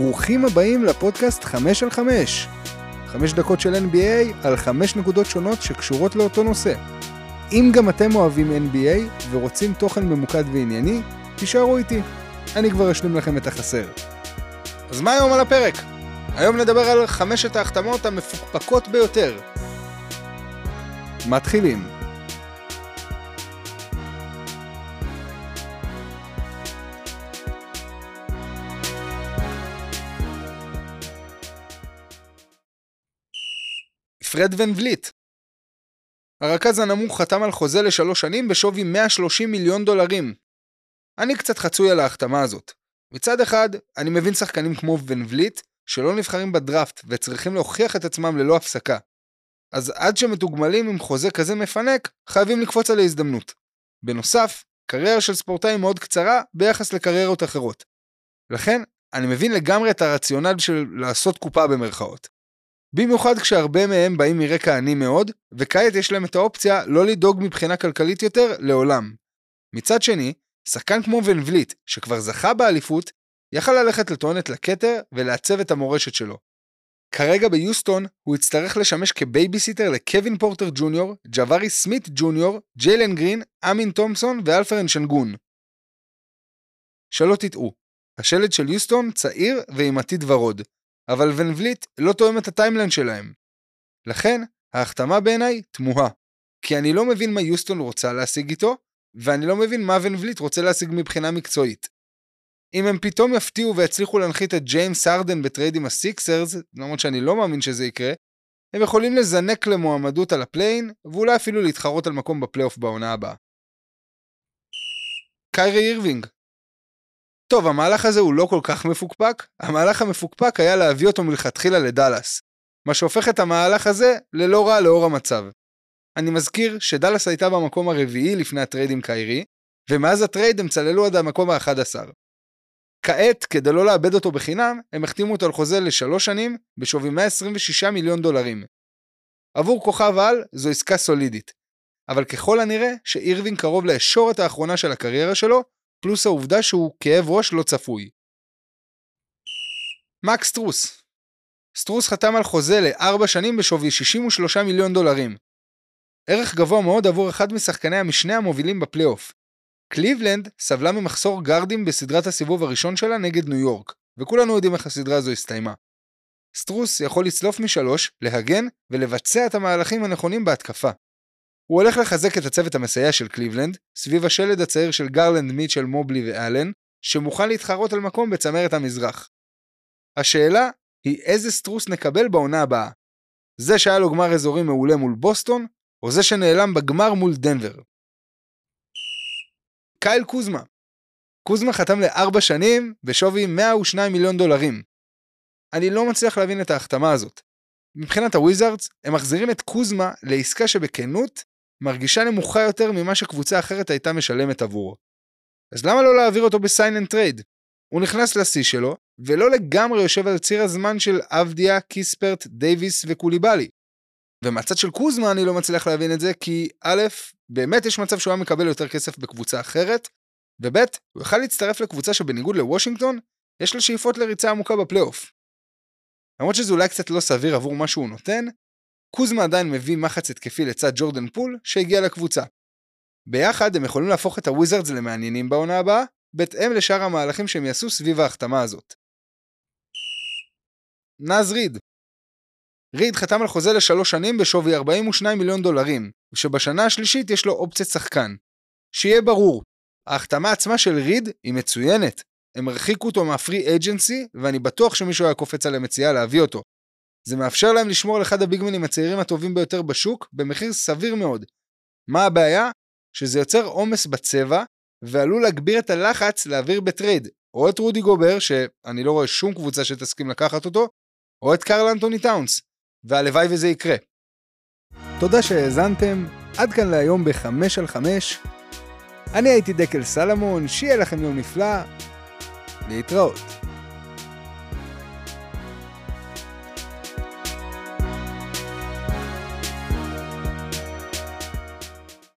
ברוכים הבאים לפודקאסט 5 על 5. 5 דקות של NBA על 5 נקודות שונות שקשורות לאותו נושא. אם גם אתם אוהבים NBA ורוצים תוכן ממוקד וענייני, תישארו איתי. אני כבר אשלים לכם את החסר. אז מה היום על הפרק? היום נדבר על חמשת ההחתמות המפוקפקות ביותר. מתחילים. פרד ון וליט. הרכז הנמוך חתם על חוזה לשלוש שנים בשווי 130 מיליון דולרים. אני קצת חצוי על ההחתמה הזאת. מצד אחד, אני מבין שחקנים כמו ון וליט, שלא נבחרים בדראפט וצריכים להוכיח את עצמם ללא הפסקה. אז עד שמתוגמלים עם חוזה כזה מפנק, חייבים לקפוץ על ההזדמנות. בנוסף, קריירה של ספורטאי מאוד קצרה ביחס לקריירות אחרות. לכן, אני מבין לגמרי את הרציונל של לעשות קופה במרכאות. במיוחד כשהרבה מהם באים מרקע עני מאוד, וכעת יש להם את האופציה לא לדאוג מבחינה כלכלית יותר לעולם. מצד שני, שחקן כמו ון וליט, שכבר זכה באליפות, יכל ללכת לטוענת לכתר ולעצב את המורשת שלו. כרגע ביוסטון הוא יצטרך לשמש כבייביסיטר לקווין פורטר ג'וניור, ג'בארי סמית ג'וניור, ג'יילן גרין, אמין תומפסון ואלפרן שנגון. שלא תטעו, השלד של יוסטון צעיר ועם עתיד ורוד, אבל ון וליט לא תואם את ה timeline שלהם. לכן, ההחתמה בעיניי תמוהה, כי אני לא מבין מה יוסטון רוצה להשיג איתו, ואני לא מבין מה ון וליט רוצה להשיג מבחינה מקצועית. אם הם פתאום יפתיעו ויצליחו להנחית את ג'יימס הארדן ב trade עם הסיקסרס, למרות שאני לא מאמין שזה יקרה, הם יכולים לזנק למועמדות על ה play-in, ואולי אפילו להתחרות על מקום בפלייאוף בעונה הבאה. קיירי אירווינג טוב, המהלך הזה הוא לא כל כך מפוקפק, המהלך המפוקפק היה להביא אותו מלכתחילה לדאלאס, מה שהופך את המהלך הזה ללא רע לאור המצב. אני מזכיר שדאלאס הייתה במקום הרביעי לפני ה trade עם קיירי, ומאז ה trade הם צללו עד המקום ה-11. כעת, כדי לא לאבד אותו בחינם, הם החתימו אותו על חוזה לשלוש שנים, בשווי 126 מיליון דולרים. עבור כוכב על, זו עסקה סולידית. אבל ככל הנראה, שאירווינג קרוב לישורת האחרונה של הקריירה שלו, פלוס העובדה שהוא כאב ראש לא צפוי. מקס סטרוס סטרוס חתם על חוזה לארבע שנים בשווי 63 מיליון דולרים. ערך גבוה מאוד עבור אחד משחקני המשנה המובילים בפלייאוף. קליבלנד סבלה ממחסור גארדים בסדרת הסיבוב הראשון שלה נגד ניו יורק, וכולנו יודעים איך הסדרה הזו הסתיימה. סטרוס יכול לצלוף משלוש, להגן ולבצע את המהלכים הנכונים בהתקפה. הוא הולך לחזק את הצוות המסייע של קליבלנד, סביב השלד הצעיר של גרלנד מיטשל מובלי ואלן, שמוכן להתחרות על מקום בצמרת המזרח. השאלה היא איזה סטרוס נקבל בעונה הבאה. זה שהיה לו גמר אזורי מעולה מול בוסטון, או זה שנעלם בגמר מול דנבר. קייל קוזמה קוזמה חתם לארבע שנים בשווי 102 מיליון דולרים. אני לא מצליח להבין את ההחתמה הזאת. מבחינת הוויזארדס, הם מחזירים את קוזמה לעסקה שבכנות מרגישה נמוכה יותר ממה שקבוצה אחרת הייתה משלמת עבורו. אז למה לא להעביר אותו ב sign and trade? הוא נכנס לשיא שלו, ולא לגמרי יושב על ציר הזמן של אבדיה, קיספרט, דייוויס וקוליבאלי. ומהצד של קוזמה אני לא מצליח להבין את זה, כי א', באמת יש מצב שהוא היה מקבל יותר כסף בקבוצה אחרת, וב', הוא יכל להצטרף לקבוצה שבניגוד לוושינגטון, יש לה שאיפות לריצה עמוקה בפלייאוף. למרות שזה אולי קצת לא סביר עבור מה שהוא נותן, קוזמה עדיין מביא מחץ התקפי לצד ג'ורדן פול שהגיע לקבוצה. ביחד הם יכולים להפוך את הוויזרדס למעניינים בעונה הבאה, בהתאם לשאר המהלכים שהם יעשו סביב ההחתמה הזאת. נאז ריד ריד חתם על חוזה לשלוש שנים בשווי 42 מיליון דולרים, ושבשנה השלישית יש לו אופציית שחקן. שיהיה ברור, ההחתמה עצמה של ריד היא מצוינת. הם הרחיקו אותו מה free agency, ואני בטוח שמישהו היה קופץ על המציאה להביא אותו. זה מאפשר להם לשמור על אחד הביגמנים הצעירים הטובים ביותר בשוק, במחיר סביר מאוד. מה הבעיה? שזה יוצר עומס בצבע, ועלול להגביר את הלחץ להעביר בטרייד, או את רודי גובר, שאני לא רואה שום קבוצה שתסכים לקחת אותו, או את קרל אנטוני טאונס, והלוואי וזה יקרה. תודה שהאזנתם, עד כאן להיום בחמש על חמש. אני הייתי דקל סלמון, שיהיה לכם יום נפלא, להתראות.